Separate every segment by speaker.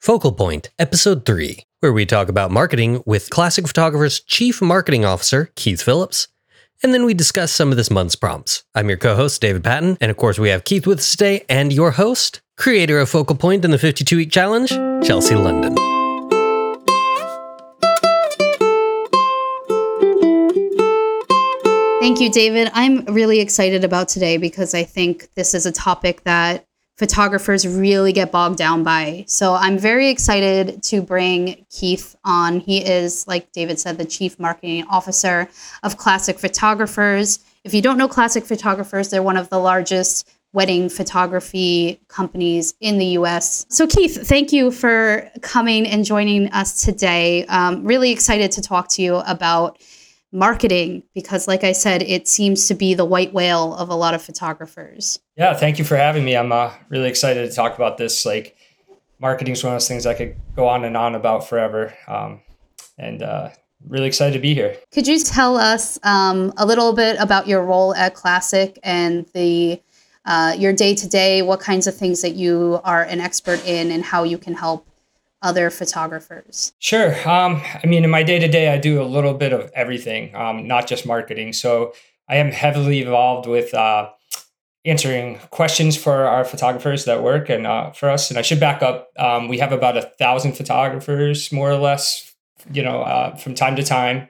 Speaker 1: Focal Point, Episode 3, where we talk about marketing with Classic Photographer's Chief Marketing Officer, Keith Phillips. And then we discuss some of this month's prompts. I'm your co host, David Patton. And of course, we have Keith with us today and your host, creator of Focal Point and the 52 Week Challenge, Chelsea London.
Speaker 2: Thank you, David. I'm really excited about today because I think this is a topic that photographers really get bogged down by. So I'm very excited to bring Keith on. He is, like David said, the chief marketing officer of Classic Photographers. If you don't know Classic Photographers, they're one of the largest wedding photography companies in the US. So, Keith, thank you for coming and joining us today. Um, really excited to talk to you about marketing because like i said it seems to be the white whale of a lot of photographers.
Speaker 3: Yeah thank you for having me. I'm uh, really excited to talk about this. Like marketing is one of those things i could go on and on about forever. Um, and uh, really excited to be here.
Speaker 2: Could you tell us um, a little bit about your role at classic and the uh, your day to day what kinds of things that you are an expert in and how you can help other photographers?
Speaker 3: Sure. Um, I mean, in my day to day, I do a little bit of everything, um, not just marketing. So I am heavily involved with uh, answering questions for our photographers that work and uh, for us. And I should back up. Um, we have about a thousand photographers, more or less, you know, uh, from time to time.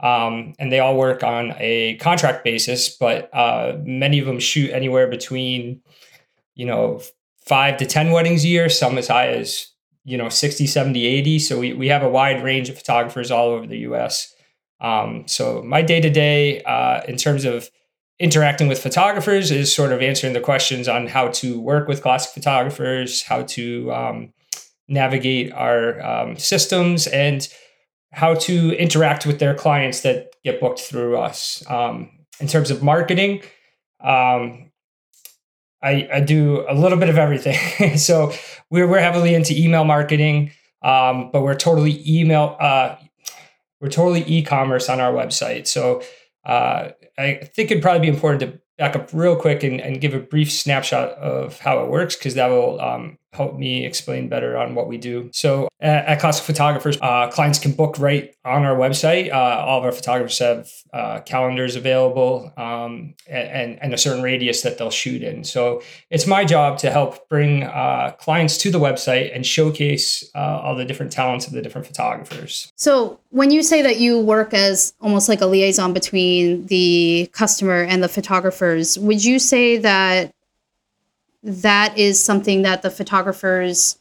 Speaker 3: Um, and they all work on a contract basis, but uh, many of them shoot anywhere between, you know, five to 10 weddings a year, some as high as you know 60 70 80 so we, we have a wide range of photographers all over the us um, so my day to day in terms of interacting with photographers is sort of answering the questions on how to work with classic photographers how to um, navigate our um, systems and how to interact with their clients that get booked through us. Um, in terms of marketing um, I, I do a little bit of everything. so we're, we're heavily into email marketing, um, but we're totally email, uh, we're totally e-commerce on our website. So uh, I think it'd probably be important to back up real quick and, and give a brief snapshot of how it works because that will um, help me explain better on what we do. So at, at Classic Photographers, uh, clients can book right on our website. Uh, all of our photographers have uh, calendars available um, and, and a certain radius that they'll shoot in. So it's my job to help bring uh, clients to the website and showcase uh, all the different talents of the different photographers.
Speaker 2: So when you say that you work as almost like a liaison between the customer and the photographers, would you say that that is something that the photographers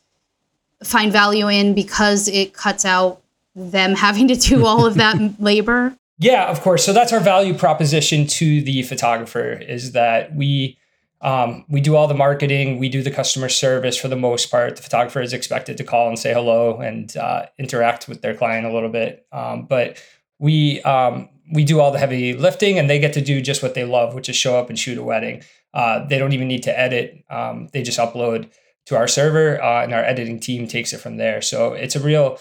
Speaker 2: find value in because it cuts out them having to do all of that labor?
Speaker 3: Yeah, of course. So that's our value proposition to the photographer is that we um, we do all the marketing, we do the customer service for the most part. The photographer is expected to call and say hello and uh, interact with their client a little bit, um, but we um, we do all the heavy lifting, and they get to do just what they love, which is show up and shoot a wedding. Uh, they don't even need to edit. Um, they just upload to our server, uh, and our editing team takes it from there. So it's a real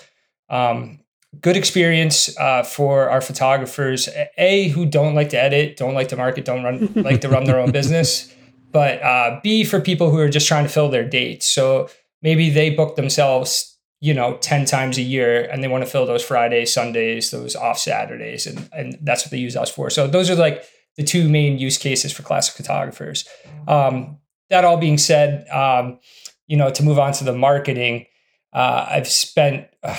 Speaker 3: um, good experience uh, for our photographers. A who don't like to edit, don't like to market, don't run like to run their own business. But uh, B for people who are just trying to fill their dates. So maybe they book themselves, you know, ten times a year, and they want to fill those Fridays, Sundays, those off Saturdays, and and that's what they use us for. So those are like the two main use cases for classic photographers. Um, that all being said, um, you know, to move on to the marketing, uh, I've spent uh,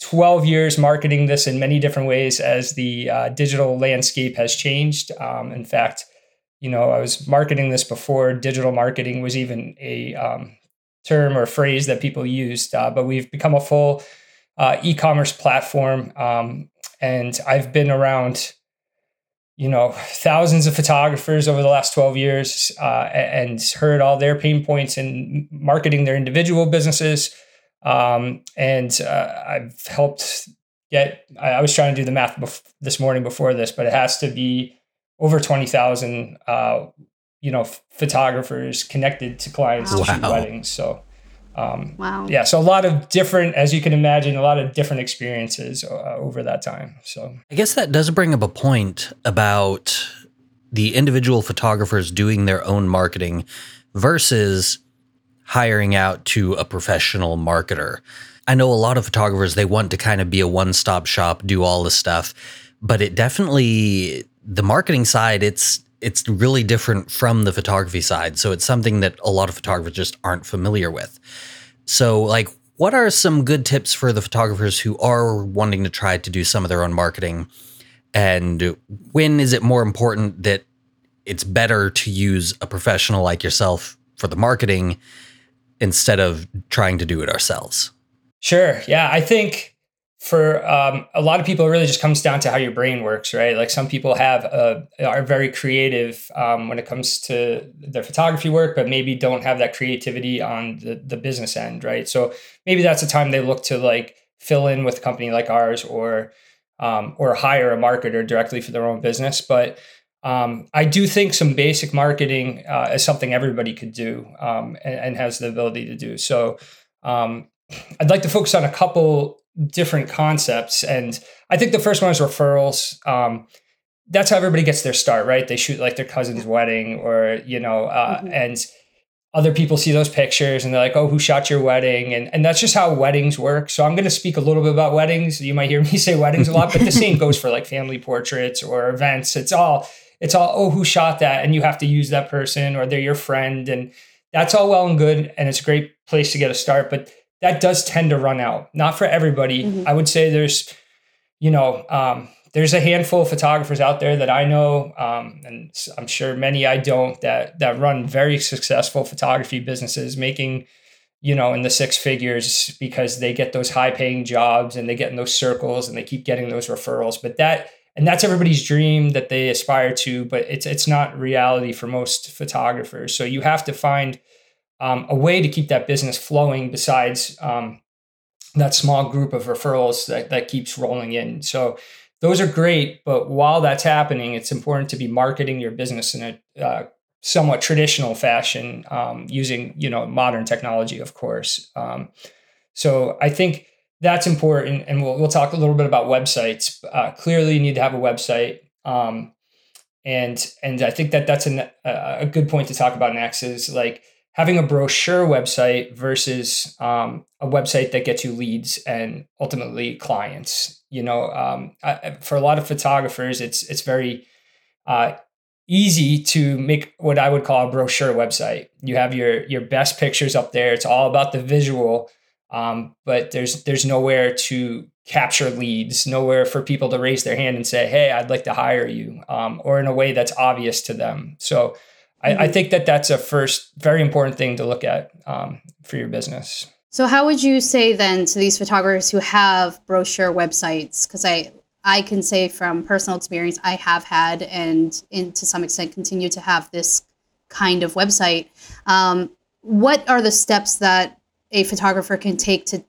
Speaker 3: 12 years marketing this in many different ways as the uh, digital landscape has changed. Um, in fact, you know, I was marketing this before digital marketing was even a um, term or phrase that people used, uh, but we've become a full uh, e-commerce platform. Um, and I've been around you know thousands of photographers over the last 12 years uh, and heard all their pain points in marketing their individual businesses um, and uh, i've helped get I, was trying to do the math bef- this morning before this but it has to be over 20000 uh, you know photographers connected to clients wow. to shoot weddings so um, wow. Yeah. So a lot of different, as you can imagine, a lot of different experiences uh, over that time. So
Speaker 1: I guess that does bring up a point about the individual photographers doing their own marketing versus hiring out to a professional marketer. I know a lot of photographers, they want to kind of be a one stop shop, do all this stuff, but it definitely, the marketing side, it's, it's really different from the photography side. So it's something that a lot of photographers just aren't familiar with. So, like, what are some good tips for the photographers who are wanting to try to do some of their own marketing? And when is it more important that it's better to use a professional like yourself for the marketing instead of trying to do it ourselves?
Speaker 3: Sure. Yeah. I think for um, a lot of people, it really just comes down to how your brain works, right? Like some people have a, are very creative um, when it comes to their photography work, but maybe don't have that creativity on the, the business end, right? So maybe that's a time they look to like fill in with a company like ours or um, or hire a marketer directly for their own business. But um, I do think some basic marketing uh, is something everybody could do um, and, and, has the ability to do. So um, I'd like to focus on a couple different concepts. And I think the first one is referrals. Um, that's how everybody gets their start, right? They shoot like their cousin's wedding or, you know, uh, mm-hmm. and other people see those pictures and they're like, oh, who shot your wedding? And, and that's just how weddings work. So I'm going to speak a little bit about weddings. You might hear me say weddings a lot, but the same goes for like family portraits or events. It's all, it's all, oh, who shot that? And you have to use that person or they're your friend. And that's all well and good. And it's a great place to get a start. But that does tend to run out. Not for everybody. Mm-hmm. I would say there's, you know, um, there's a handful of photographers out there that I know, um, and I'm sure many I don't that that run very successful photography businesses, making, you know, in the six figures because they get those high paying jobs and they get in those circles and they keep getting those referrals. But that and that's everybody's dream that they aspire to, but it's it's not reality for most photographers. So you have to find um, a way to keep that business flowing besides um, that small group of referrals that, that keeps rolling in. So those are great, but while that's happening, it's important to be marketing your business in a uh, somewhat traditional fashion um, using you know modern technology, of course. Um, so I think that's important, and we'll we'll talk a little bit about websites. Uh, clearly, you need to have a website. Um, and and I think that that's an, a good point to talk about next is like having a brochure website versus um, a website that gets you leads and ultimately clients. You know, um, I, for a lot of photographers, it's it's very uh, easy to make what I would call a brochure website. You have your your best pictures up there. It's all about the visual, um, but there's there's nowhere to capture leads, nowhere for people to raise their hand and say, "Hey, I'd like to hire you," um, or in a way that's obvious to them. So I, I, mm-hmm. think that that's a first very important thing to look at um, for your business.
Speaker 2: So, how would you say then to these photographers who have brochure websites? Because I I can say from personal experience, I have had and in, to some extent continue to have this kind of website. Um, what are the steps that a photographer can take to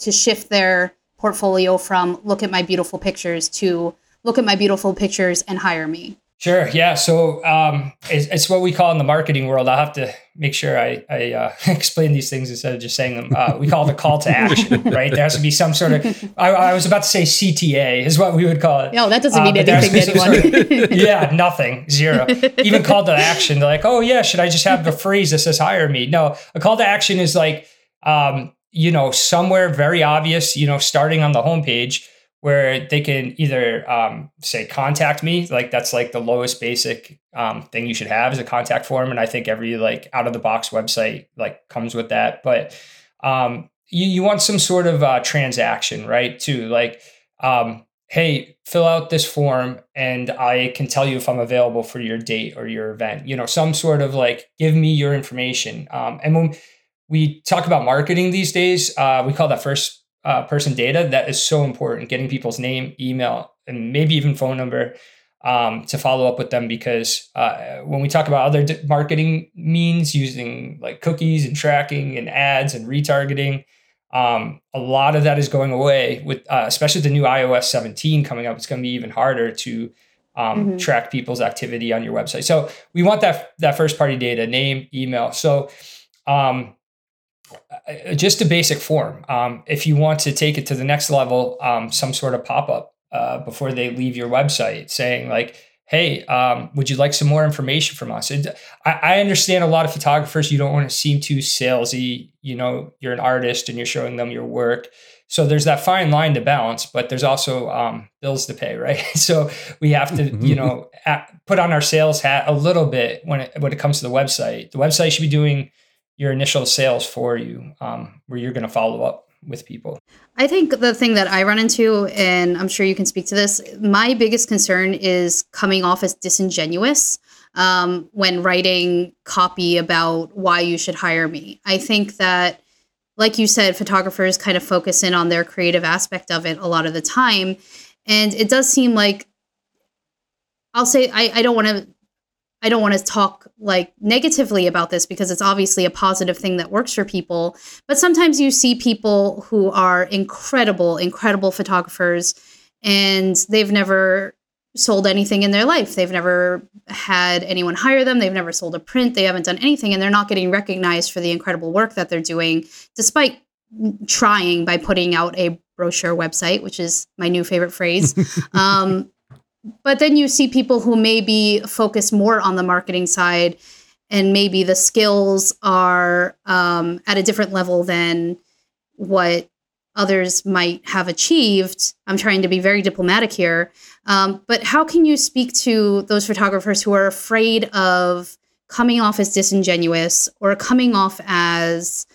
Speaker 2: to shift their portfolio from look at my beautiful pictures to look at my beautiful pictures and hire me?
Speaker 3: Sure. Yeah. So um, it's, it's, what we call in the marketing world. I'll have to make sure I, I uh, explain these things instead of just saying them. Uh, we call it a call to action, right? There has to be some sort of. I, I, was about to say CTA is what we would call it.
Speaker 2: No, that doesn't mean uh, anything to anyone.
Speaker 3: Sort of, yeah, nothing, zero. Even call to action. They're like, oh yeah, should I just have the phrase that says hire me? No, a call to action is like, um, you know, somewhere very obvious. You know, starting on the homepage where they can either um, say contact me like that's like the lowest basic um, thing you should have is a contact form and i think every like out of the box website like comes with that. But um, you, you want some sort of uh, transaction right too like um, hey fill out this form and i can tell you if i'm available for your date or your event you know some sort of like give me your information. Um, and when we talk about marketing these days uh, we call that first uh, person data that is so important getting people's name email and maybe even phone number um, to follow up with them because uh, when we talk about other d- marketing means using like cookies and tracking and ads and retargeting um, a lot of that is going away with uh, especially the new ios 17 coming up it's going to be even harder to um, mm-hmm. track people's activity on your website so we want that that first party data name email so um, just a basic form. Um, if you want to take it to the next level, um, some sort of pop up uh, before they leave your website saying like, hey, um, would you like some more information from us? I, I understand a lot of photographers, you don't want to seem too salesy. You know, you're an artist and you're showing them your work. So there's that fine line to balance, but there's also um, bills to pay, right? so we have to, you know, at, put on our sales hat a little bit when it when it comes to the website. The website should be doing your initial sales for you, um, where you're going to follow up with people.
Speaker 2: I think the thing that I run into, and I'm sure you can speak to this, my biggest concern is coming off as disingenuous um, when writing copy about why you should hire me. I think that, like you said, photographers kind of focus in on their creative aspect of it a lot of the time. And it does seem like, I'll say, I, I don't want to I don't want to talk like negatively about this because it's obviously a positive thing that works for people. But sometimes you see people who are incredible, incredible photographers and they've never sold anything in their life. They've never had anyone hire them. They've never sold a print. They haven't done anything and they're not getting recognized for the incredible work that they're doing despite trying by putting out a brochure website, which is my new favorite phrase. Um, but then you see people who maybe focus more on the marketing side and maybe the skills are um, at a different level than what others might have achieved. I'm trying to be very diplomatic here. Um, but how can you speak to those photographers who are afraid of coming off as disingenuous or coming off as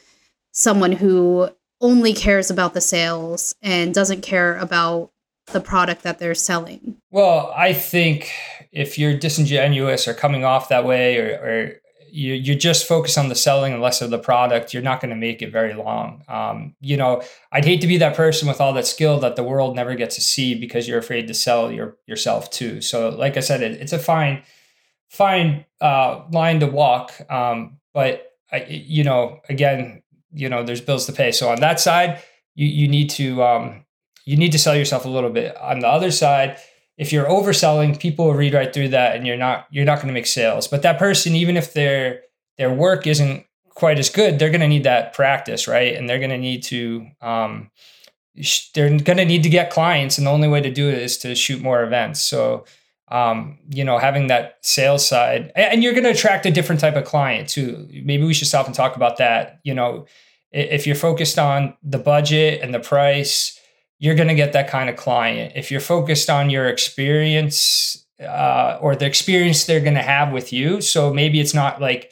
Speaker 2: someone who only cares about the sales and doesn't care about the product that they're selling?
Speaker 3: Well, I think if you're disingenuous or coming off that way, or, or you, you're just focused on the selling and less of the product, you're not going to make it very long. Um, you know, I'd hate to be that person with all that skill that the world never gets to see because you're afraid to sell your yourself too. So, like I said, it, it's a fine, fine uh, line to walk. Um, but I, you know, again, you know, there's bills to pay. So on that side, you you need to um, you need to sell yourself a little bit. On the other side, if you're overselling, people will read right through that and you're not you're not going to make sales. But that person, even if their their work isn't quite as good, they're going to need that practice, right? And they're going to need to um, they're going to need to get clients, and the only way to do it is to shoot more events. So um, you know, having that sales side, and you're going to attract a different type of client too. Maybe we should stop and talk about that. You know, if you're focused on the budget and the price you're going to get that kind of client. If you're focused on your experience uh, or the experience they're going to have with you, so maybe it's not like,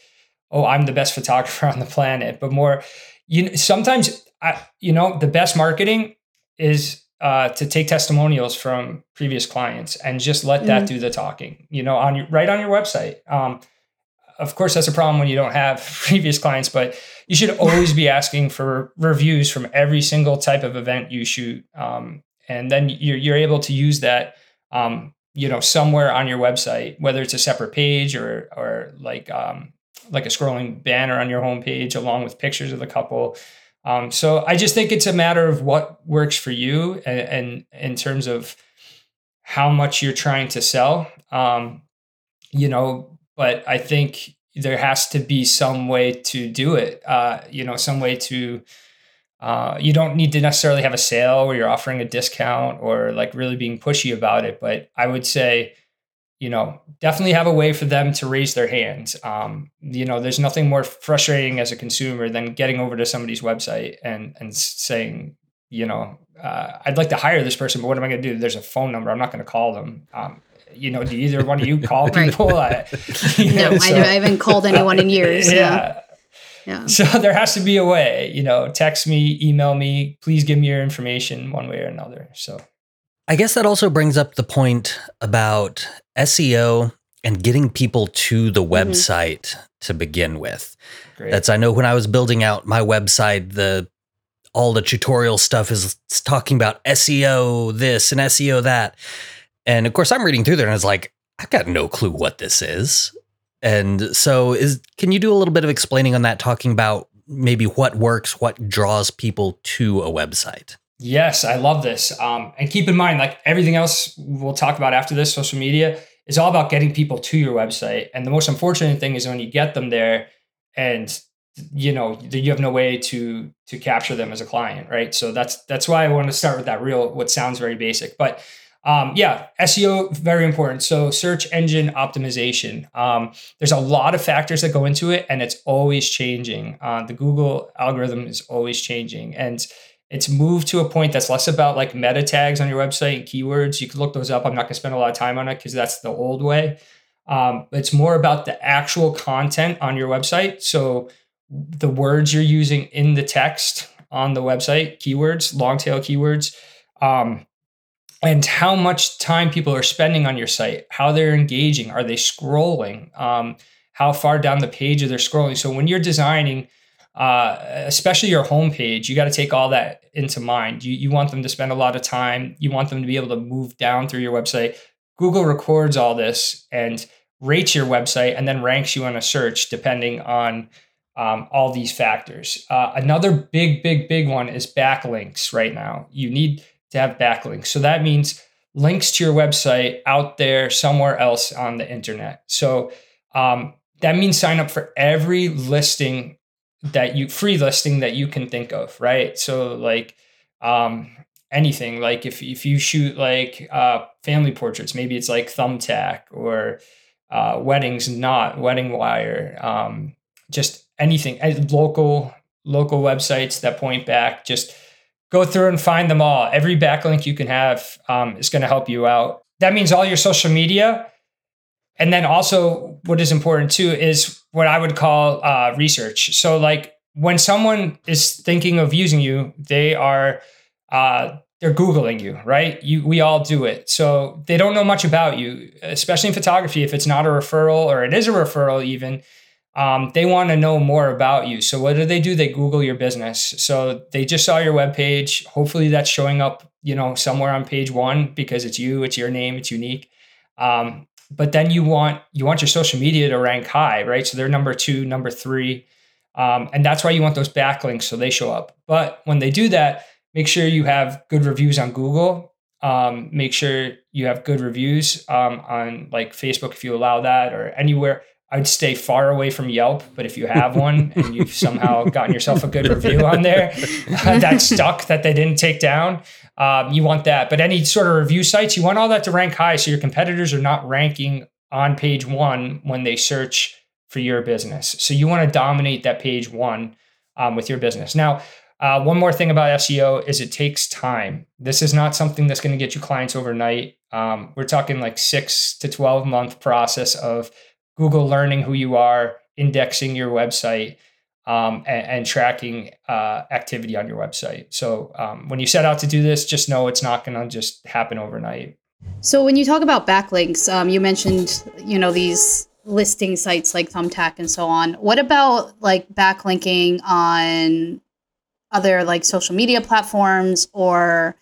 Speaker 3: oh, I'm the best photographer on the planet, but more, you know, sometimes, I, you know, the best marketing is uh, to take testimonials from previous clients and just let that mm-hmm. do the talking. You know, on your right on your website. Um, of course, that's a problem when you don't have previous clients, but you should always be asking for reviews from every single type of event you shoot. Um, and then you're, you're able to use that, um, you know, somewhere on your website, whether it's a separate page or, or like, um, like a scrolling banner on your homepage along with pictures of the couple. Um, so I just think it's a matter of what works for you and, and in terms of how much you're trying to sell. Um, you know, but I think there has to be some way to do it. Uh, you know, some way to. Uh, you don't need to necessarily have a sale where you're offering a discount or like really being pushy about it. But I would say, you know, definitely have a way for them to raise their hands. Um, you know, there's nothing more frustrating as a consumer than getting over to somebody's website and and saying, you know, uh, I'd like to hire this person, but what am I going to do? There's a phone number. I'm not going to call them. Um, you know, do either one of you call people? I,
Speaker 2: no, know, so, I, I, haven't called anyone in years.
Speaker 3: Yeah. Yeah. So there has to be a way, you know, text me, email me, please give me your information one way or another. So
Speaker 1: I guess that also brings up the point about SEO and getting people to the mm-hmm. website mm-hmm. to begin with. Great. That's I know when I was building out my website, the all the tutorial stuff is talking about SEO this and SEO that. And of course, I'm reading through there and I was like, I've got no clue what this is. And so, is can you do a little bit of explaining on that, talking about maybe what works, what draws people to a website?
Speaker 3: Yes, I love this. Um, and keep in mind, like everything else we'll talk about after this, social media is all about getting people to your website. And the most unfortunate thing is when you get them there and you know you have no way to to capture them as a client right so that's that's why i want to start with that real what sounds very basic but Um, yeah, SEO very important. So search engine optimization. Um, there's a lot of factors that go into it, and it's always changing. Uh, the Google algorithm is always changing, and it's moved to a point that's less about like meta tags on your website and keywords. You can look those up. I'm not going to spend a lot of time on it because that's the old way. Um, it's more about the actual content on your website. So the words you're using in the text on the website, keywords, long tail keywords, um, and how much time people are spending on your site, how they're engaging, are they scrolling, um, how far down the page are they scrolling. So when you're designing, uh, especially your homepage, you got to take all that into mind. You, you want them to spend a lot of time. You want them to be able to move down through your website. Google records all this and rates your website and then ranks you on a search depending on um, all these factors. Uh, another big, big, big one is backlinks right now. You need to have backlinks. So that means links to your website out there somewhere else on the internet. So um, that means sign up for every listing that you free listing that you can think of, right? So like um, anything, like if if you shoot like uh, family portraits, maybe it's like Thumbtack or uh, weddings, not Wedding Wire, um, just anything, local local websites that point back. Just go through and find them all. Every backlink you can have um, is going to help you out. That means all your social media. And then also, what is important too is what I would call uh, research. So, like when someone is thinking of using you, they are uh, they're googling you, right? You we all do it. So they don't know much about you, especially in photography. If it's not a referral or it is a referral, even um, they want to know more about you. So what do they do? They Google your business. So they just saw your webpage. Hopefully that's showing up, you know, somewhere on page one because it's you, it's your name, it's unique. Um, but then you want you want your social media to rank high, right? So they're number two, number three, um, and that's why you want those backlinks so they show up. But when they do that, make sure you have good reviews on Google. Um, make sure you have good reviews um, on like Facebook if you allow that or anywhere I'd stay far away from Yelp, but if you have one and you've somehow gotten yourself a good review on there uh, that stuck that they didn't take down, um, you want that. But any sort of review sites, you want all that to rank high so your competitors are not ranking on page one when they search for your business. So you want to dominate that page one um, with your business. Now, uh, one more thing about SEO is it takes time. This is not something that's going to get you clients overnight. Um, we're talking like six to 12 month process of Google learning who you are, indexing your website, um, and, and, tracking uh, activity on your website. So um, when you set out to do this, just know it's not going to just happen overnight.
Speaker 2: So when you talk about backlinks, um, you mentioned you know these listing sites like Thumbtack and so on. What about like backlinking on other like social media platforms or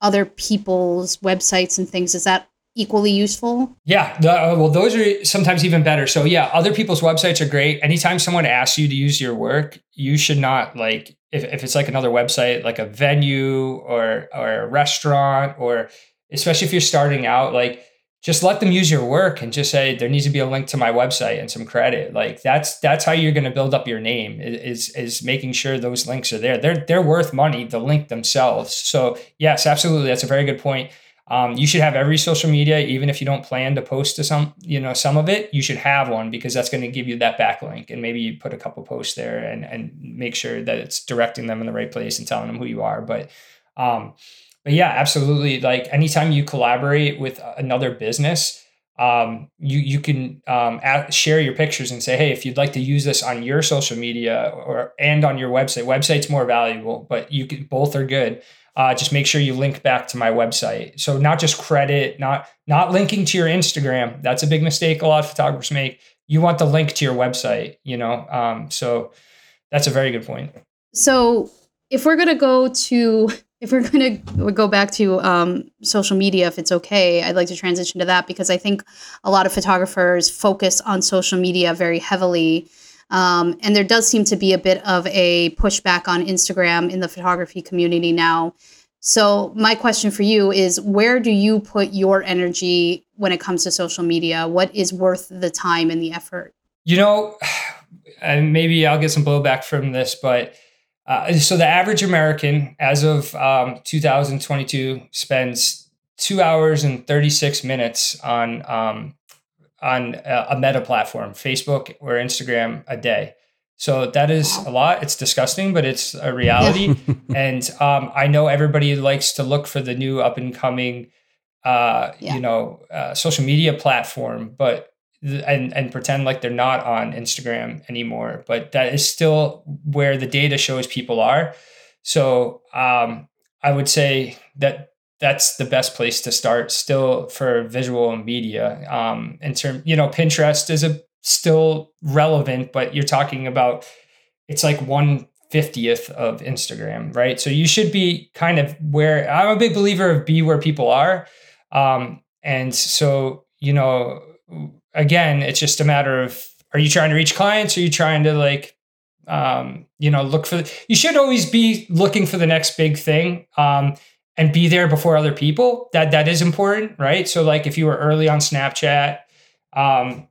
Speaker 2: other people's websites and things? Is that equally useful?
Speaker 3: Yeah, the, uh, well, those are sometimes even better. So yeah, other people's websites are great. Anytime someone asks you to use your work, you should not like if, if it's like another website, like a venue or or a restaurant, or especially if you're starting out, like just let them use your work and just say there needs to be a link to my website and some credit. Like that's that's how you're going to build up your name is is making sure those links are there. They're they're worth money, the link themselves. So yes, absolutely, that's a very good point. Um, you should have every social media, even if you don't plan to post to some, you know, some of it, you should have one because that's going to give you that backlink. And maybe you put a couple posts there and and make sure that it's directing them in the right place and telling them who you are. But um, but yeah, absolutely. Like anytime you collaborate with another business, um, you you can um, share your pictures and say, hey, if you'd like to use this on your social media or and on your website, website's more valuable, but you can both are good uh, just make sure you link back to my website. So not just credit, not not linking to your Instagram. That's a big mistake a lot of photographers make. You want the link to your website, you know. Um, so that's a very good point.
Speaker 2: So if we're gonna go to if we're to go back to um, social media, if it's okay, I'd like to transition to that because I think a lot of photographers focus on social media very heavily. Um, and there does seem to be a bit of a pushback on Instagram in the photography community now. So, my question for you is where do you put your energy when it comes to social media? What is worth the time and the effort?
Speaker 3: You know, and maybe I'll get some blowback from this, but uh, so the average American, as of um, 2022, spends two hours and 36 minutes on um, on a, a meta platform, Facebook or Instagram a day. So that is a lot. It's disgusting, but it's a reality. and um, I know everybody likes to look for the new up and coming, uh, yeah. you know, uh, social media platform, but and and pretend like they're not on Instagram anymore. But that is still where the data shows people are. So um, I would say that that's the best place to start still for visual media. Um, in term you know pinterest is a still relevant but you're talking about it's like one 50th of instagram right? So you should be kind of where i'm a big believer of be where people are. Um, and so you know again it's just a matter of are you trying to reach clients? Are you trying to like um, you know look for the, you should always be looking for the next big thing. Um, and be there before other people that that is important right? So like if you were early on snapchat um,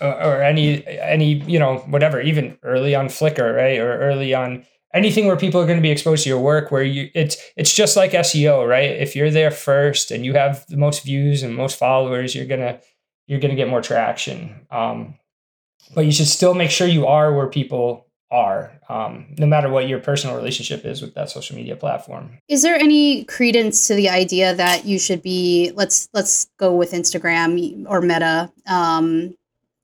Speaker 3: or, or, any any you know whatever even early on flickr right? Or early on anything where people are going to be exposed to your work where you it's it's just like seo right? If you're there first and you have the most views and most followers you're gonna you're gonna get more traction. Um, but you should still make sure you are where people are, um, no matter what your personal relationship is with that social media platform.
Speaker 2: Is there any credence to the idea that you should be let's let's go with Instagram or Meta? Um,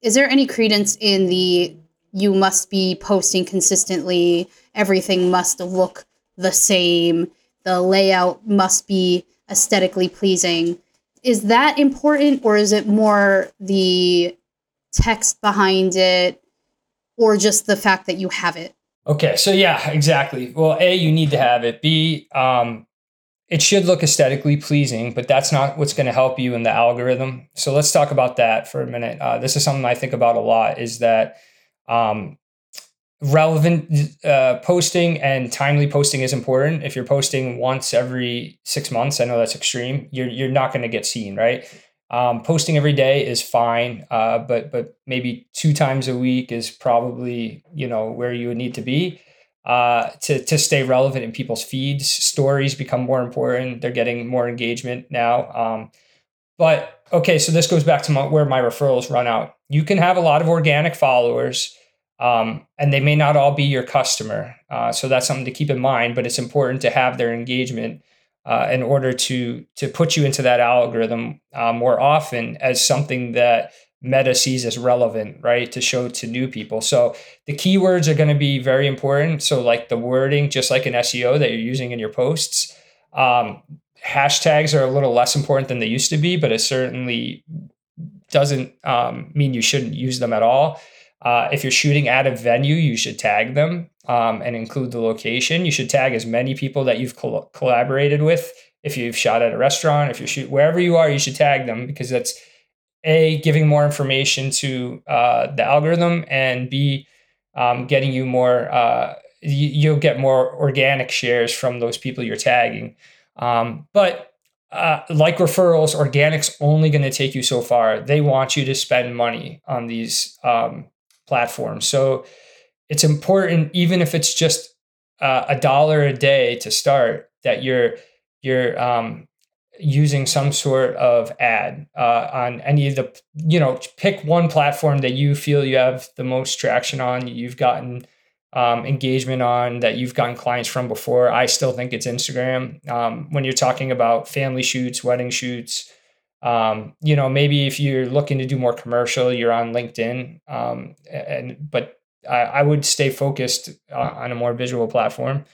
Speaker 2: is there any credence in the you must be posting consistently? Everything must look the same. The layout must be aesthetically pleasing. Is that important, or is it more the text behind it? Or just the fact that you have it?
Speaker 3: Okay, so yeah, exactly. Well, A, you need to have it. B, um, it should look aesthetically pleasing, but that's not what's going to help you in the algorithm. So let's talk about that for a minute. Uh, this is something I think about a lot is that um, relevant uh, posting and timely posting is important. If you're posting once every six months, I know that's extreme, you're, you're not going to get seen, right? Um, posting every day is fine, uh, but but maybe two times a week is probably you know where you would need to be uh, to to stay relevant in people's feeds. Stories become more important; they're getting more engagement now. Um, but okay, so this goes back to my, where my referrals run out. You can have a lot of organic followers, um, and they may not all be your customer. Uh, so that's something to keep in mind. But it's important to have their engagement uh, in order to to put you into that algorithm uh, more often as something that Meta sees as relevant, right? To show to new people. So the keywords are going to be very important. So like the wording, just like an SEO that you're using in your posts. Um, hashtags are a little less important than they used to be, but it certainly doesn't um, mean you shouldn't use them at all. Uh, if you're shooting at a venue, you should tag them um, and include the location. You should tag as many people that you've col- collaborated with. If you've shot at a restaurant, if you shoot wherever you are, you should tag them because that's a giving more information to uh, the algorithm and b um, getting you more. Uh, you, will get more organic shares from those people you're tagging. Um, but uh, like referrals, organic's only going to take you so far. They want you to spend money on these um, platforms. So it's important, even if it's just uh, a dollar a day to start, that you're you're um, using some sort of ad uh, on any of the you know pick one platform that you feel you have the most traction on. You've gotten um, engagement on that you've gotten clients from before. I still think it's Instagram. Um, when you're talking about family shoots, wedding shoots, um, you know, maybe if you're looking to do more commercial, you're on LinkedIn. Um, and but I, I would stay focused uh, on a more visual platform.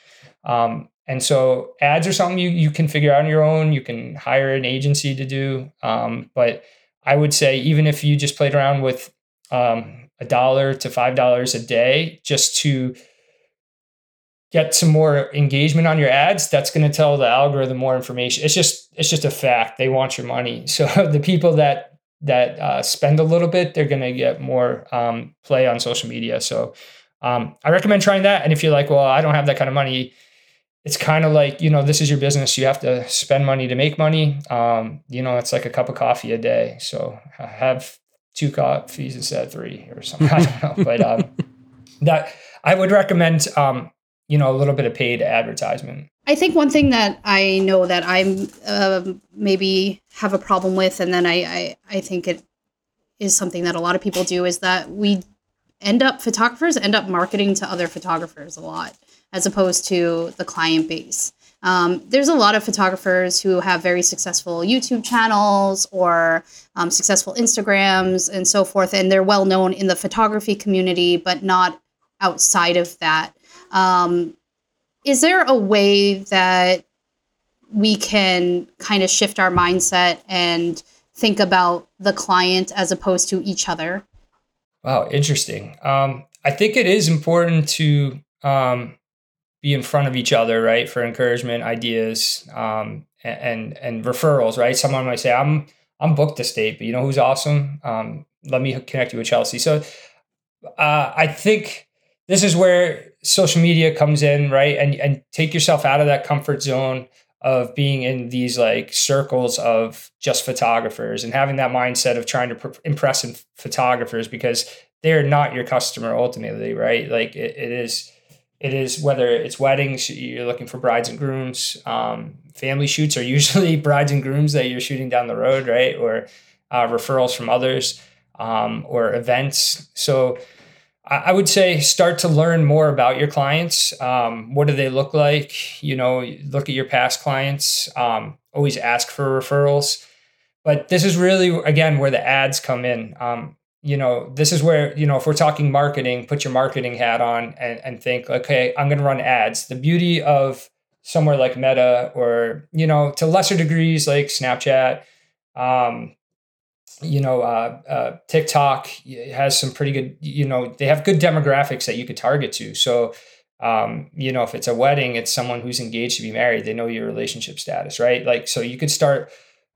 Speaker 3: Um, and so ads are something you, you can figure out on your own. You can hire an agency to do. Um, but I would say, even if you just played around with um, a dollar to $5 a day just to get some more engagement on your ads, that's going to tell the algorithm more information. It's just, it's just a fact. They want your money. So the people that that uh, spend a little bit, they're going to get more um, play on social media. So um, I recommend trying that. And if you're like, well, I don't have that kind of money, it's kind of like, you know, this is your business. You have to spend money to make money. Um, you know, it's like a cup of coffee a day. So have two coffees instead of three or something. I don't know. But um, that I would recommend, um, you know, a little bit of paid advertisement.
Speaker 2: I think one thing that I know that I'm uh, maybe have a problem with, and then I, I I think it is something that a lot of people do, is that we end up photographers end up marketing to other photographers a lot as opposed to the client base. Um, there's a lot of photographers who have very successful YouTube channels or um, successful Instagrams and so forth, and they're well known in the photography community, but not outside of that. Um, is there a way that we can kind of shift our mindset and think about the client as opposed to each other?
Speaker 3: Wow, interesting. Um, I think it is important to um, be in front of each other, right, for encouragement, ideas, um, and and referrals, right. Someone might say, "I'm I'm booked to state, but you know who's awesome? Um, let me connect you with Chelsea." So, uh, I think this is where social media comes in, right, and and take yourself out of that comfort zone of being in these like circles of just photographers and having that mindset of trying to pr- impress photographers because they're not your customer ultimately, right? Like it, it is it is whether it's weddings, you're looking for brides and grooms. Um, family shoots are usually brides and grooms that you're shooting down the road, right? Or uh, referrals from others um, or events. So I would say start to learn more about your clients. Um, what do they look like? You know, look at your past clients. Um, always ask for referrals. But this is really, again, where the ads come in. Um, you know, this is where, you know, if we're talking marketing, put your marketing hat on and, and think, okay, I'm going to run ads. The beauty of somewhere like Meta or, you know, to lesser degrees like Snapchat, um, you know, uh, uh, TikTok has some pretty good, you know, they have good demographics that you could target to. So, um, you know, if it's a wedding, it's someone who's engaged to be married. They know your relationship status, right? Like, so you could start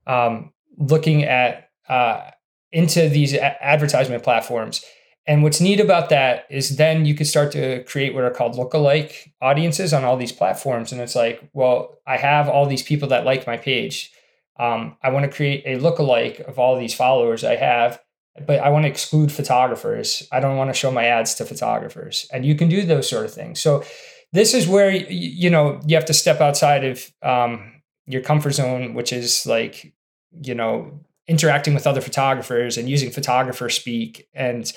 Speaker 3: um, looking at, uh, into these a- advertisement platforms. And what's neat about that is then you could start to create what are called lookalike audiences on all these platforms. And it's like, well, I have all these people that like my page. Um, I want to create a lookalike of all these followers I have, but I want to exclude photographers. I don't want to show my ads to photographers. And you can do those sort of things. So this is where you know you have to step outside of um, your comfort zone, which is like you know interacting with other photographers and using photographer speak and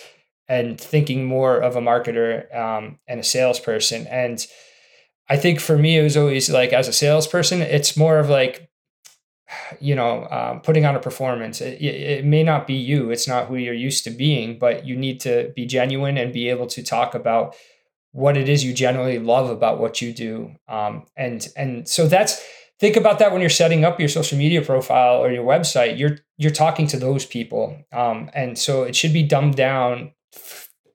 Speaker 3: and thinking more of a marketer um, and a salesperson. And I think for me, it was always like as a salesperson, it's more of like, you know, um, putting on a performance. It, it, may not be you, it's not who you're used to being, but you need to be genuine and be able to talk about what it is you generally love about what you do. Um, and and so that's think about that when you're setting up your social media profile or your website. You're you're talking to those people, um, and so it should be dumbed down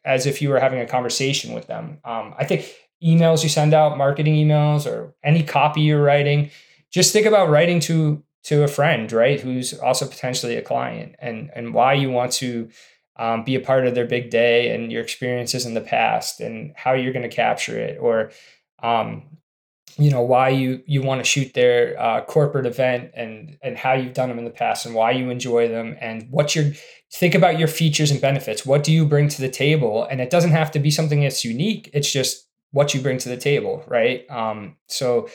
Speaker 3: as if you were having a conversation with them. Um, I think emails you send out, marketing emails, or any copy you're writing, just think about writing to to a friend, right, who's also potentially a client, and and why you want to um, be a part of their big day and your experiences in the past and how you're going to capture it, or um, you know why you you want to shoot their uh, corporate event and and how you've done them in the past and why you enjoy them and what your think about your features and benefits. What do you bring to the table? And it doesn't have to be something that's unique. It's just what you bring to the table right? Um, so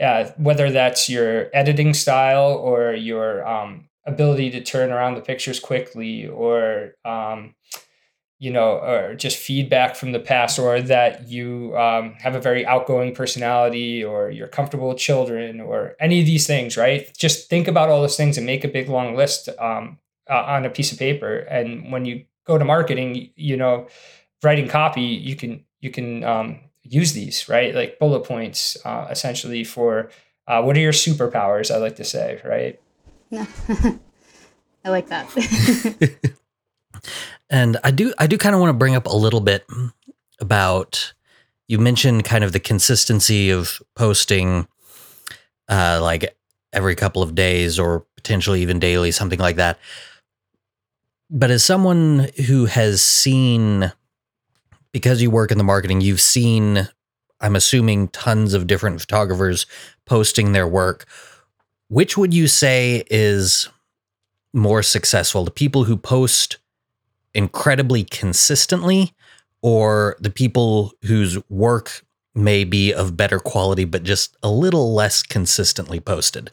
Speaker 3: uh, whether that's your editing style or your um, ability to turn around the pictures quickly or um, you know, or just feedback from the past, or that you um, have a very outgoing personality, or you're comfortable with children, or any of these things, right? Just think about all those things and make a big long list um, uh, on a piece of paper. And when you go to marketing, you know, writing copy, you can you can um, use these, right? Like bullet points, uh, essentially for uh, what are your superpowers? I like to say, right?
Speaker 2: I like that.
Speaker 1: And I do I do kind of want to bring up a little bit about you mentioned kind of the consistency of posting uh like every couple of days or potentially even daily something like that. But as someone who has seen because you work in the marketing, you've seen I'm assuming tons of different photographers posting their work. Which would you say is more successful? The people who post incredibly consistently or the people whose work may be of better quality, but just a little less consistently posted.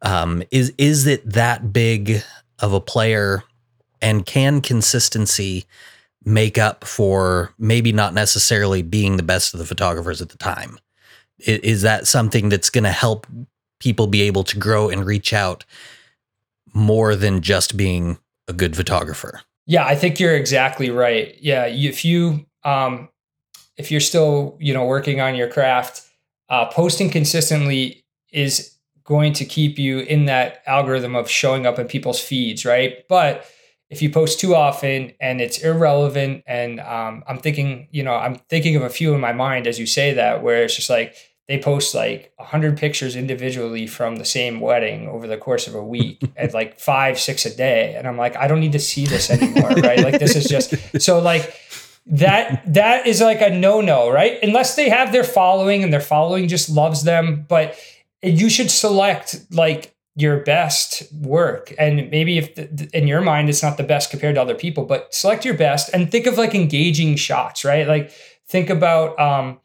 Speaker 1: Um, is is it that big of a player, and can consistency make up for maybe not necessarily being the best of the photographers at the time? Is, that something that's going to help people be able to grow and reach out more than just being a good photographer?
Speaker 3: Yeah, I think you're exactly right. Yeah, if you um, if you're still you know working on your craft, uh, posting consistently is going to keep you in that algorithm of showing up in people's feeds, right? But if you post too often and it's irrelevant, and um, I'm thinking, you know, I'm thinking of a few in my mind as you say that, where it's just like they post like 100 pictures individually from the same wedding over the course of a week at like five six a day. And i'm like i don't need to see this anymore right? Like this is just so like that that is like a no-no right? Unless they have their following and their following just loves them but you should select like your best work and maybe if the, in your mind it's not the best compared to other people but select your best and think of like engaging shots right like think about um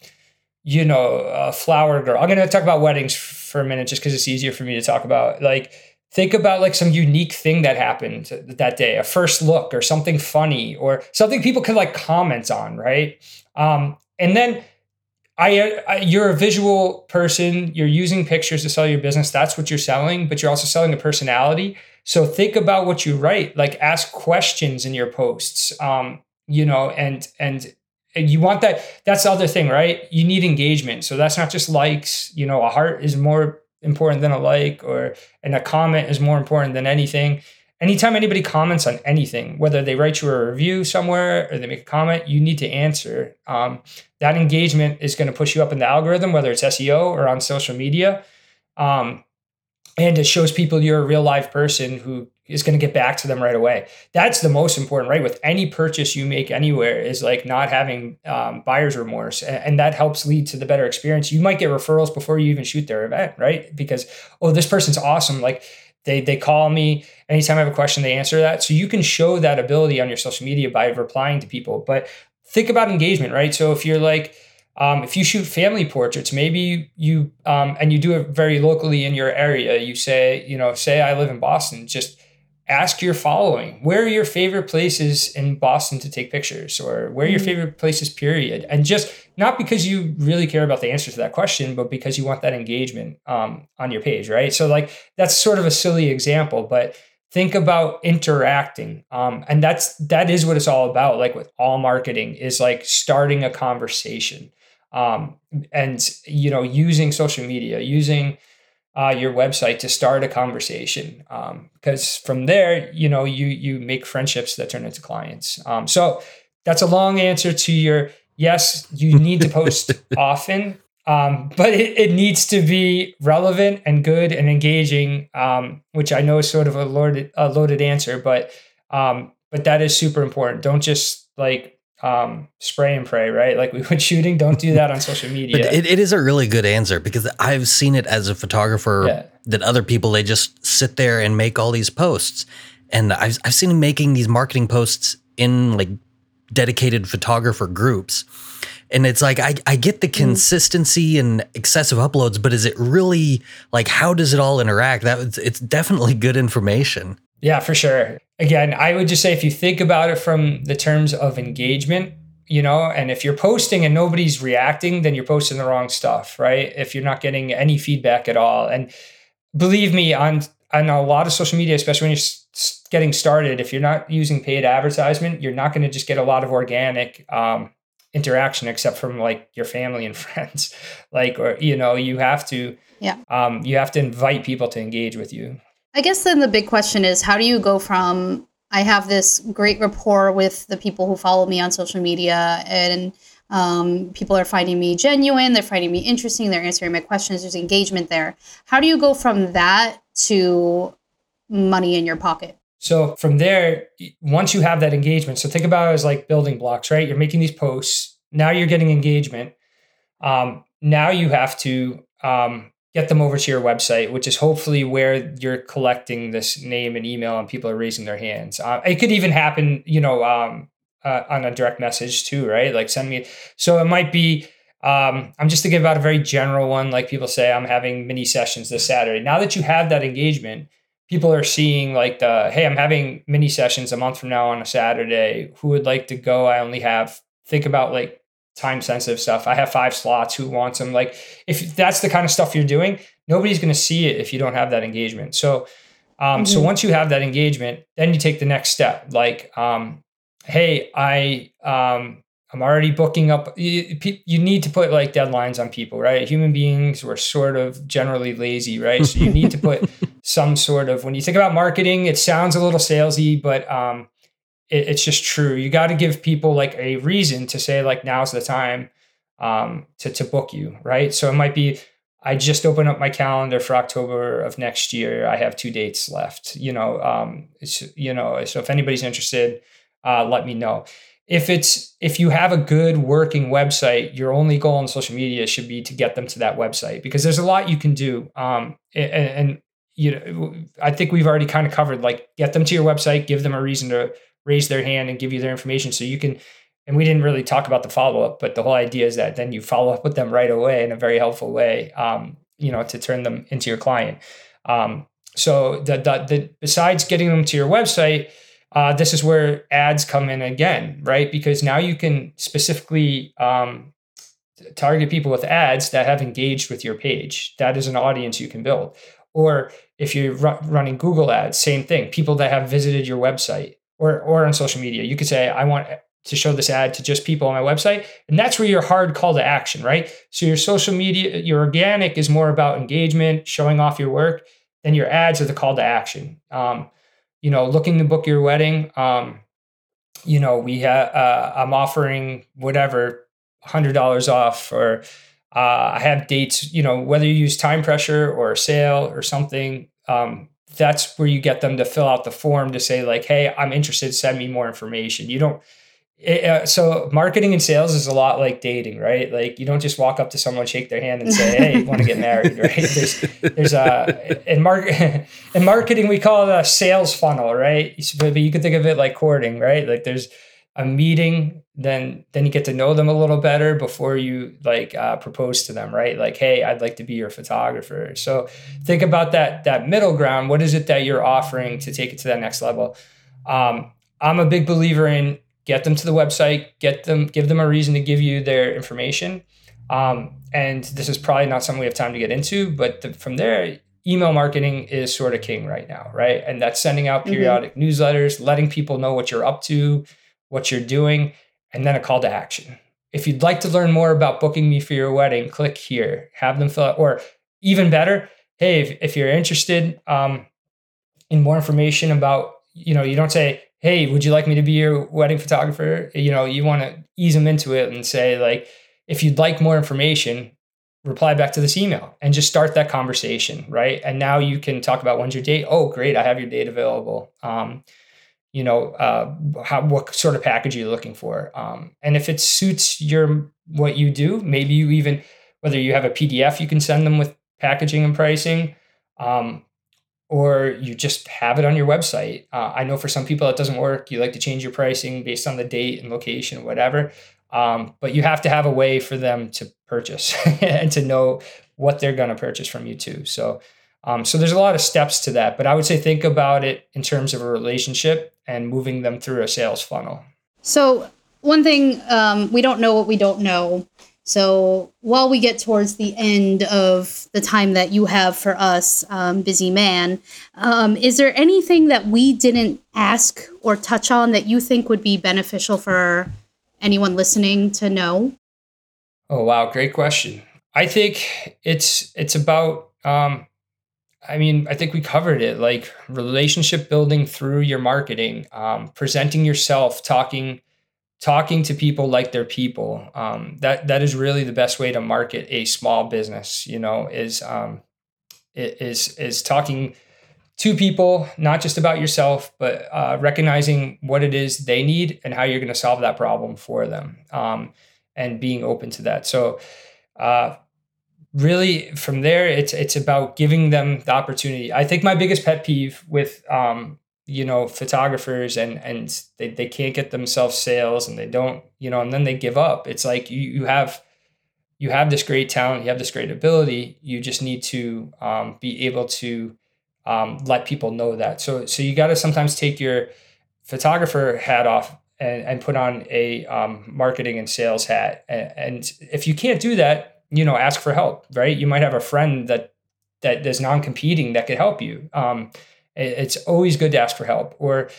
Speaker 3: you know, a flower girl. I'm going to talk about weddings for a minute just because it's easier for me to talk about. Like, think about like some unique thing that happened that day, a first look or something funny or something people could like comment on, right? Um, and then I, I, you're a visual person. You're using pictures to sell your business. That's what you're selling, but you're also selling a personality. So think about what you write. Like, ask questions in your posts. Um, you know, and and and you want that that's the other thing right you need engagement so that's not just likes you know a heart is more important than a like or and a comment is more important than anything anytime anybody comments on anything whether they write you a review somewhere or they make a comment you need to answer um, that engagement is going to push you up in the algorithm whether it's seo or on social media um, and it shows people you're a real live person who is going to get back to them right away. That's the most important, right? With any purchase you make anywhere, is like not having um, buyer's remorse, and, and, that helps lead to the better experience. You might get referrals before you even shoot their event, right? Because oh, this person's awesome. Like they they call me anytime I have a question, they answer that. So you can show that ability on your social media by replying to people. But think about engagement, right? So if you're like um, if you shoot family portraits, maybe you um, and you do it very locally in your area. You say, you know, say I live in Boston, just ask your following where are your favorite places in boston to take pictures? Or where are your mm-hmm. favorite places period? And just not because you really care about the answer to that question but because you want that engagement um, on your page right? So like that's sort of a silly example but think about interacting um, and that's that is what it's all about. Like with all marketing is like starting a conversation um, and you know using social media using uh, your website to start a conversation because um, from there you know you you make friendships that turn into clients. Um, so that's a long answer to your yes you need to post often um, but it, it, needs to be relevant and good and engaging um, which i know is sort of a loaded, a loaded answer but um, but that is super important. Don't just like um, spray and pray, right? Like we went shooting. Don't do that on social media.
Speaker 1: But it, it is a really good answer because I've seen it as a photographer yeah. that other people they just sit there and make all these posts, and I've I've seen them making these marketing posts in like dedicated photographer groups. And it's like I, I get the mm. consistency and excessive uploads, but is it really like how does it all interact? That it's definitely good information.
Speaker 3: Yeah, for sure. Again, I would just say if you think about it from the terms of engagement, you know, and if you're posting and nobody's reacting, then you're posting the wrong stuff, right? If you're not getting any feedback at all. And believe me, on on a lot of social media, especially when you're getting started, if you're not using paid advertisement, you're not going to just get a lot of organic um, interaction, except from like your family and friends. like, or you know, you have to,
Speaker 2: yeah,
Speaker 3: um, you have to invite people to engage with you.
Speaker 2: I guess then the big question is how do you go from I have this great rapport with the people who follow me on social media and um, people are finding me genuine, they're finding me interesting, they're answering my questions, there's engagement there. How do you go from that to money in your pocket?
Speaker 3: So from there, once you have that engagement, so think about it as like building blocks, right? You're making these posts. Now you're getting engagement. Um, now you have to um, get them over to your website, which is hopefully where you're collecting this name and email and people are raising their hands. Uh, it could even happen, you know, um, uh, on a direct message too, right? Like send me. So it might be um, I'm just thinking about a very general one, like people say, I'm having mini sessions this Saturday. Now that you have that engagement, people are seeing like the, hey, I'm having mini sessions a month from now on a Saturday. Who would like to go? I only have, think about like time sensitive stuff. I have five slots. Who wants them? Like, if that's the kind of stuff you're doing, nobody's going to see it if you don't have that engagement. So, um, mm-hmm. so once you have that engagement, then you take the next step. Like, um, hey, I, um, I'm already booking up. You, you, need to put like deadlines on people, right? Human beings were sort of generally lazy, right? So you need to put some sort of. When you think about marketing, it sounds a little salesy, but um, it, it's just true. You got to give people like a reason to say like now's the time um, to to book you, right? So it might be I just opened up my calendar for October of next year. I have two dates left. You know, um, it's you know, so if anybody's interested, uh, let me know if it's if you have a good working website your only goal on social media should be to get them to that website because there's a lot you can do um, and, and, you know i think we've already kind of covered like get them to your website give them a reason to raise their hand and give you their information so you can and we didn't really talk about the follow-up but the whole idea is that then you follow up with them right away in a very helpful way um, you know to turn them into your client um, so the, the, the besides getting them to your website uh, this is where ads come in again, right? Because now you can specifically um, target people with ads that have engaged with your page. That is an audience you can build. Or if you're ru- running Google ads, same thing. People that have visited your website or or on social media, you could say, I want to show this ad to just people on my website. And that's where your hard call to action, right? So your social media, your organic is more about engagement, showing off your work. Then your ads are the call to action. Um, you know, looking to book your wedding, um, you know, we have, uh, I'm offering whatever, $100 off or, uh, I have dates, you know, whether you use time pressure or a sale or something, um, that's where you get them to fill out the form to say like, Hey, I'm interested. Send me more information. You don't, it, uh, so marketing and sales is a lot like dating, right? Like you don't just walk up to someone, shake their hand, and say, "Hey, you want to get married?" Right? There's, there's a in mark in marketing we call it a sales funnel, right? But you can think of it like courting, right? Like there's a meeting, then then you get to know them a little better before you like uh, propose to them, right? Like, hey, I'd like to be your photographer. So think about that that middle ground. What is it that you're offering to take it to that next level? Um, I'm a big believer in get them to the website, get them, give them a reason to give you their information. Um, and this is probably not something we have time to get into, but the, from there, email marketing is sort of king right now, right? And that's sending out mm-hmm. periodic mm-hmm. newsletters, letting people know what you're up to, what you're doing, and then a call to action. If you'd like to learn more about booking me for your wedding, click here. Have them fill out, or even better, hey, if, if you're interested um, in more information about, you know, you don't say, hey, would you like me to be your wedding photographer? You know, you want to ease them into it and say, like, if you'd like more information, reply back to this email and just start that conversation, right? And now you can talk about when's your date. Oh, great, I have your date available. Um, you know, uh, how what sort of package you're you looking for? Um, and if it suits your what you do, maybe you even whether you have a PDF you can send them with packaging and pricing. Um, or you just have it on your website. Uh, I know for some people it doesn't work. You like to change your pricing based on the date and location, whatever. Um, but you have to have a way for them to purchase and to know what they're going to purchase from you too. So, um, so there's a lot of steps to that. But I would say think about it in terms of a relationship and moving them through a sales funnel.
Speaker 2: So one thing um, we don't know what we don't know. So while we get towards the end of the time that you have for us, um, busy man, um, is there anything that we didn't ask or touch on that you think would be beneficial for anyone listening to know?
Speaker 3: Oh wow, great question. I think it's it's about um, I mean, I think we covered it like relationship building through your marketing, um, presenting yourself, talking talking to people like they're people. Um, that that is really the best way to market a small business. You know, is um, is is talking to people, not just about yourself, but uh, recognizing what it is they need and how you're going to solve that problem for them, um, and being open to that. So. Uh, really from there it's it's about giving them the opportunity i think my biggest pet peeve with um, you know photographers and and they, they can't get themselves sales and they don't you know and then they give up it's like you you have you have this great talent, you have this great ability. You just need to um, be able to um, let people know that. So, so you got to sometimes take your photographer hat off and, and put on a um, marketing and sales hat. And, and if you can't do that, you know, ask for help. Right? You might have a friend that that is non-competing that could help you. Um, it, it's always good to ask for help. Or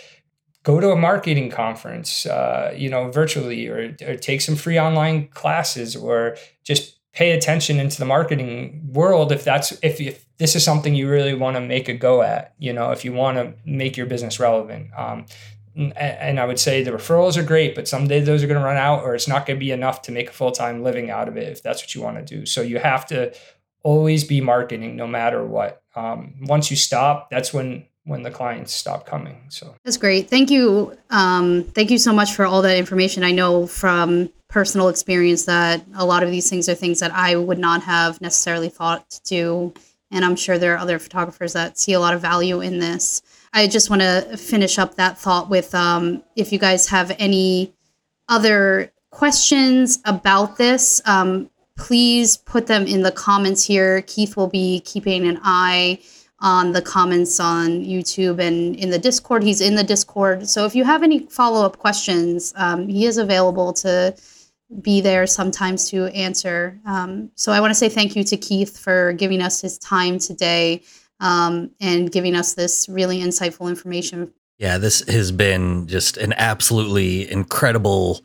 Speaker 3: go to a marketing conference, uh, you know, virtually, or, or take some free online classes, or just pay attention into the marketing world if that's if, if this is something you really want to make a go at you know if you want to make your business relevant um, and, and i would say the referrals are great but someday those are going to run out or it's not going to be enough to make a full-time living out of it if that's what you want to do so you have to always be marketing no matter what um, once you stop that's when when the clients stop coming. So
Speaker 2: that's great. Thank you. Um, thank you so much for all that information. I know from personal experience that a lot of these things are things that I would not have necessarily thought to do. And I'm sure there are other photographers that see a lot of value in this. I just want to finish up that thought with um, if you guys have any other questions about this, um, please put them in the comments here. Keith will be keeping an eye on the comments on YouTube and in the Discord. He's in the Discord. So if you have any follow up questions, um, he is available to be there sometimes to answer. Um, so I want to say thank you to Keith for giving us his time today um, and giving us this really insightful information.
Speaker 1: Yeah, this has been just an absolutely incredible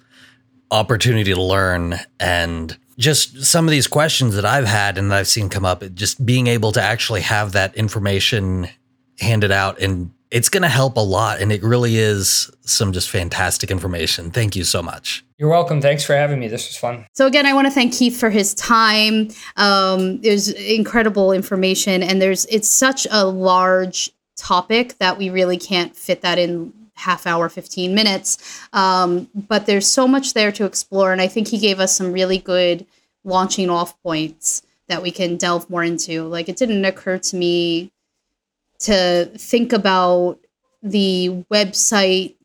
Speaker 1: opportunity to learn and just some of these questions that I've had and that I've seen come up, just being able to actually have that information handed out and it's going to help a lot. And it really is some just fantastic information. Thank you so much.
Speaker 3: You're welcome. Thanks for having me. This was fun.
Speaker 2: So again, I want to thank Keith for his time. Um, it was incredible information, and there's it's such a large topic that we really can't fit that in half hour, 15 minutes. Um, but there's so much there to explore. And I think he gave us some really good launching off points that we can delve more into. Like it didn't occur to me to think about the website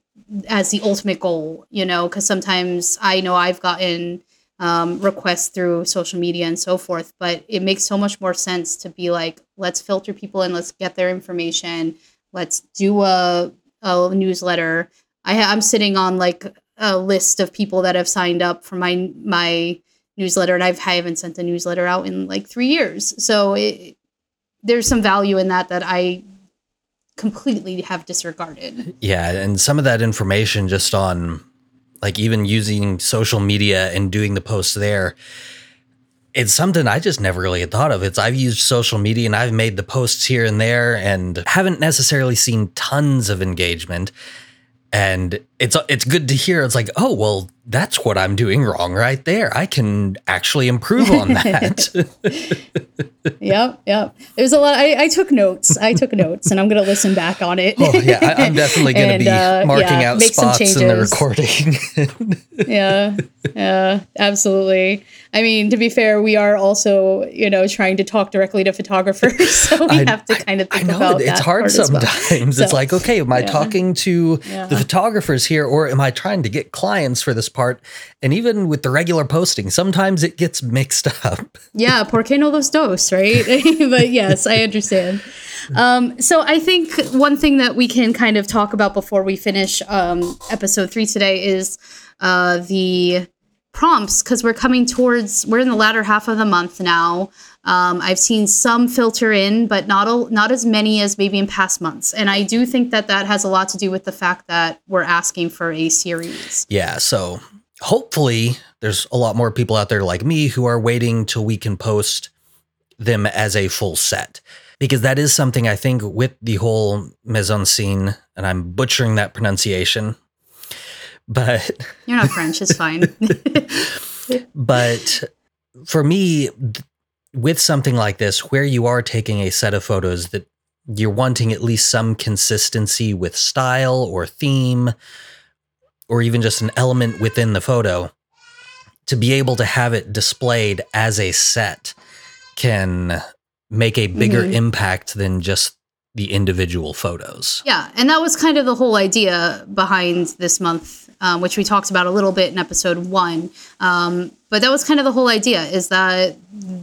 Speaker 2: as the ultimate goal, you know, because sometimes I know I've gotten um, requests through social media and so forth, but it makes so much more sense to be like, let's filter people and let's get their information. Let's do a a newsletter. I ha- I'm sitting on like a list of people that have signed up for my my newsletter, and I've I haven't sent a newsletter out in like three years. So it, there's some value in that that I completely have disregarded.
Speaker 1: Yeah, and some of that information just on like even using social media and doing the posts there it's something I just never really had thought of. It's I've used social media and I've made the posts here and there and haven't necessarily seen tons of engagement. And it's it's good to hear. It's like, oh well, that's what I'm doing wrong right there. I can actually improve on
Speaker 2: that. yep, yep. There's a lot. I, I, took notes. I took notes, and I'm going to listen back on it.
Speaker 1: oh yeah, I, am definitely going to be uh, marking yeah, out spots in the recording.
Speaker 2: yeah, yeah, absolutely. I mean, to be fair, we are also, you know, trying to talk directly to photographers, so we I, have to kind of think I know, about
Speaker 1: it's hard sometimes. Well. So, it's like, okay, am I yeah. talking to yeah. the photographers here, or am I trying to get clients for this part? And even with the regular posting, sometimes it gets mixed up.
Speaker 2: yeah, porque no los dos, right? but yes, I understand. Um, so I think one thing that we can kind of talk about before we finish um, episode three today is uh, the prompts because we're coming towards we're in the latter half of the month now. Um, i've seen some filter in but not a, not as many as maybe in past months. And i do think that that has a lot to do with the fact that we're asking for a series.
Speaker 1: Yeah so hopefully there's a lot more people out there like me who are waiting till we can post them as a full set. Because that is something i think with the whole mise en scene and i'm butchering that pronunciation but
Speaker 2: you're not French, it's fine.
Speaker 1: but for me, with something like this, where you are taking a set of photos that you're wanting at least some consistency with style or theme, or even just an element within the photo, to be able to have it displayed as a set can make a bigger mm-hmm. impact than just the individual photos.
Speaker 2: Yeah, and that was kind of the whole idea behind this month um, which we talked about a little bit in episode one. Um, but that was kind of the whole idea is that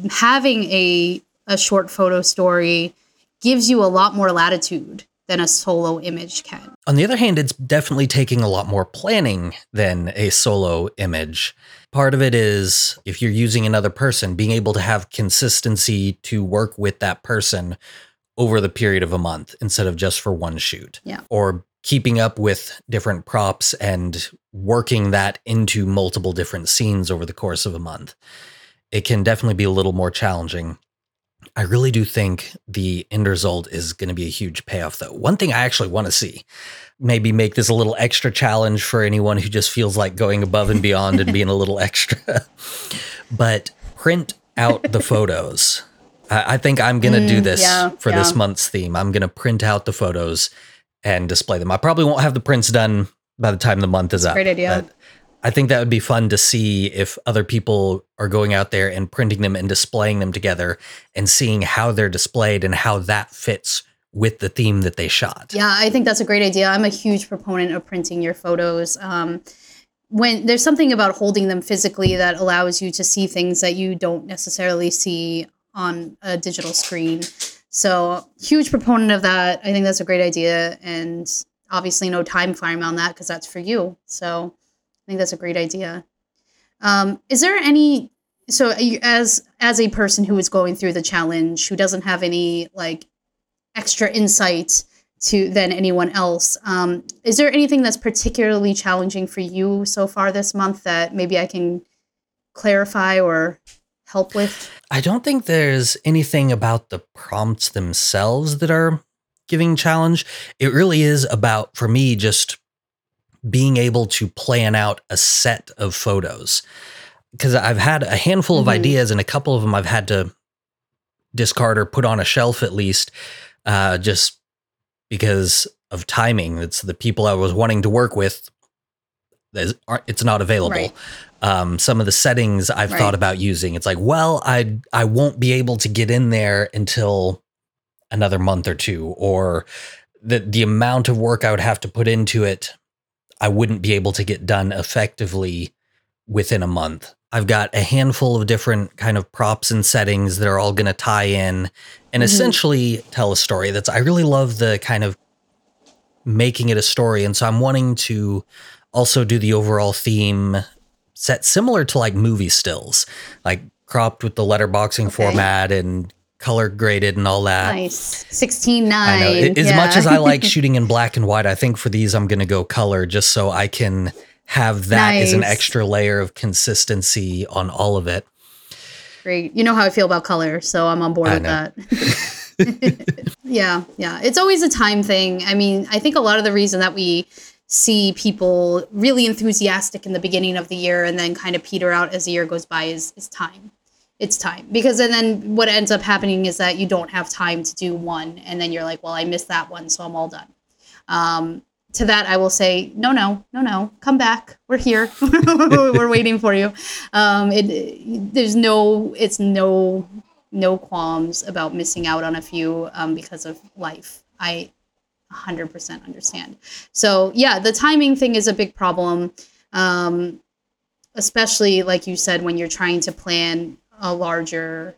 Speaker 2: having a, a short photo story gives you a lot more latitude than a solo image can.
Speaker 1: On the other hand, it's definitely taking a lot more planning than a solo image. Part of it is if you're using another person, being able to have consistency to work with that person over the period of a month instead of just for one shoot.
Speaker 2: Yeah.
Speaker 1: Or keeping up with different props and working that into multiple different scenes over the course of a month. It can definitely be a little more challenging. I really do think the end result is going to be a huge payoff, though. One thing I actually want to see, maybe make this a little extra challenge for anyone who just feels like going above and beyond and being a little extra, but print out the photos. I, I think I'm going to do
Speaker 2: Mm,
Speaker 1: this
Speaker 2: yeah,
Speaker 1: for this month's theme. I'm going to print out the photos and display them. I probably won't have the prints done by the time the month is up.
Speaker 2: great idea.
Speaker 1: but I think that would be fun to see if other people are going out there and printing them and displaying them together and seeing how they're displayed and how that fits with the theme that they shot.
Speaker 2: Yeah, I think that's a great idea. I'm a huge proponent of printing your photos. Um, when there's something about holding them physically that allows you to see things that you don't necessarily see on a digital screen. So, huge proponent of that. I think that's a great idea, and obviously no time frame on that because that's for you. So, I think that's a great idea. Um, is there any so as as a person who is going through the challenge who doesn't have any like extra insight to than anyone else. Um, is there anything that's particularly challenging for you so far this month that maybe I can clarify or help with?
Speaker 1: I don't think there's anything about the prompts themselves that are giving challenge. It really is about, for me, just being able to plan out a set of photos. Because I've had a handful of
Speaker 2: Mhm.
Speaker 1: ideas, and a couple of them I've had to discard or put on a shelf at least, uh, just because of timing. It's the people I was wanting to work with. It's not available
Speaker 2: Right.
Speaker 1: um, some of the settings I've
Speaker 2: Right.
Speaker 1: thought about using. It's like, well, I I won't be able to get in there until another month or two, or the the amount of work I would have to put into it, I wouldn't be able to get done effectively within a month. I've got a handful of different kind of props and settings that are all going to tie in and
Speaker 2: Mhm.
Speaker 1: essentially tell a story. That's I really love the kind of making it a story, and so I'm wanting to also do the overall theme set similar to like movie stills, like cropped with the letterboxing
Speaker 2: Okay.
Speaker 1: format and color graded and all that.
Speaker 2: Nice. 16
Speaker 1: I know.
Speaker 2: 9.
Speaker 1: As much as I like shooting in black and white, I think for these I'm going to go color just so I can have that as an extra layer of consistency on all of it.
Speaker 2: Great. You know how I feel about color, so I'm on board
Speaker 1: I
Speaker 2: with
Speaker 1: know.
Speaker 2: that. yeah, yeah. It's always a time thing. I mean, I think a lot of the reason that we see people really enthusiastic in the beginning of the year and then kind of peter out as the year goes by is, is time. It's time. Because and then what ends up happening is that you don't have time to do one and then you're like, well, I missed that one, so I'm all done. Um, to that, I will say, no, no, no, no, come back. We're here. We're waiting for you. Um, it, there's no, it's no, no qualms about missing out on a few um, because of life. I 100% understand. So yeah, the timing thing is a big problem, um, especially like you said when you're trying to plan a larger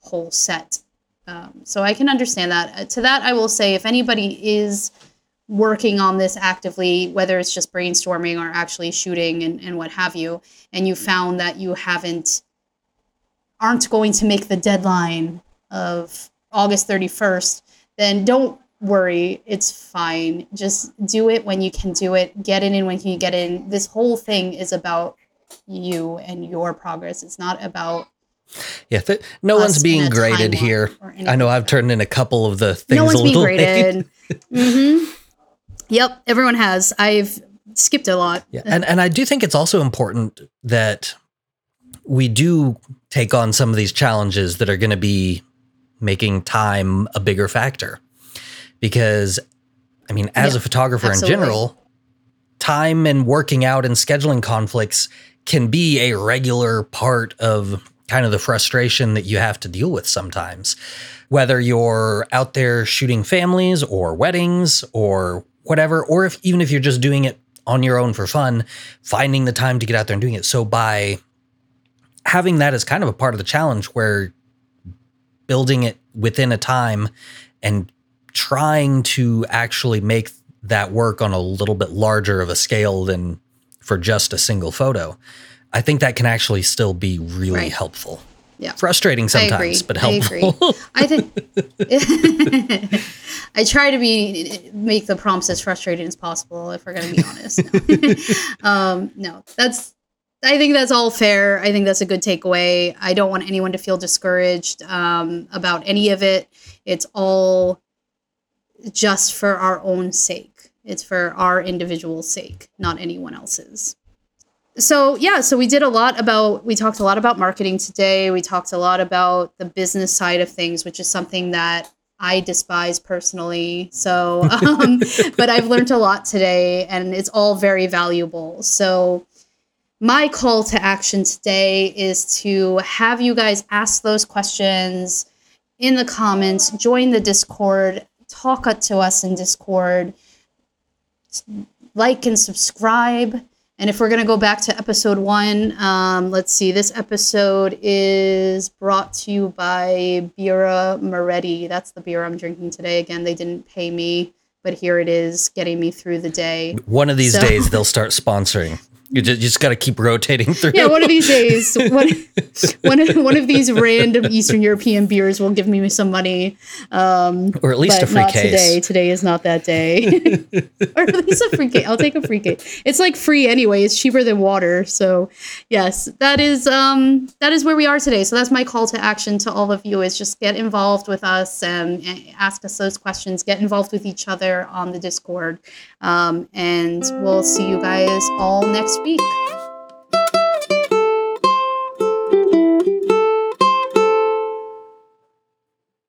Speaker 2: whole set. Um, so I can understand that. Uh, to that, I will say, if anybody is working on this actively, whether it's just brainstorming or actually shooting and, and what have you, and you found that you haven't aren't going to make the deadline of August 31st, then don't worry. It's fine. Just do it when you can do it. Get it in when you get in. This whole thing is about you and your progress. It's not about
Speaker 1: Yeah, th- no one's being graded here. I know I've turned in a couple of the things
Speaker 2: no
Speaker 1: a
Speaker 2: one's being graded. hmm Yep, everyone has. I've skipped a lot.
Speaker 1: Yeah, and and I do think it's also important that we do take on some of these challenges that are going to be making time a bigger factor. Because I mean, as
Speaker 2: Yeah,
Speaker 1: a photographer
Speaker 2: absolutely.
Speaker 1: in general, time and working out and scheduling conflicts can be a regular part of kind of the frustration that you have to deal with sometimes. Whether you're out there shooting families or weddings or whatever, or if even if you're just doing it on your own for fun, finding the time to get out there and doing it. So by having that as kind of a part of the challenge where building it within a time and trying to actually make that work on a little bit larger of a scale than for just a single photo, I think that can actually still be really
Speaker 2: Right.
Speaker 1: helpful.
Speaker 2: Yeah.
Speaker 1: Frustrating sometimes, but
Speaker 2: I
Speaker 1: helpful.
Speaker 2: I think I try to be make the prompts as frustrating as possible. If we're going to be honest, no. um, no, that's. I think that's all fair. I think that's a good takeaway. I don't want anyone to feel discouraged um, about any of it. It's all just for our own sake. It's for our individual sake, not anyone else's. So yeah so we did a lot about we talked a lot about marketing today. We talked a lot about the business side of things which is something that i despise personally. So um, but i've learned a lot today and it's all very valuable. So my call to action today is to have you guys ask those questions in the comments join the discord talk to us in discord like and subscribe and if we're going to go back to episode one, um, let's see. This episode is brought to you by Birra Moretti. That's the beer I'm drinking today. Again, they didn't pay me, but here it is, getting me through the day.
Speaker 1: One of these
Speaker 2: So-
Speaker 1: days, they'll start sponsoring. You just, just got to keep rotating through.
Speaker 2: Yeah, one of these days, one, one, of, one of these random Eastern European beers will give me some money. Um,
Speaker 1: or at least a free
Speaker 2: not
Speaker 1: case.
Speaker 2: today. Today is not that day. or at least a free case. I'll take a free case. It's like free anyway. It's cheaper than water. So yes, that is um that is where we are today. So that's my call to action to all of you is just get involved with us and, and ask us those questions. Get involved with each other on the Discord. Um, and we'll see you guys all next week.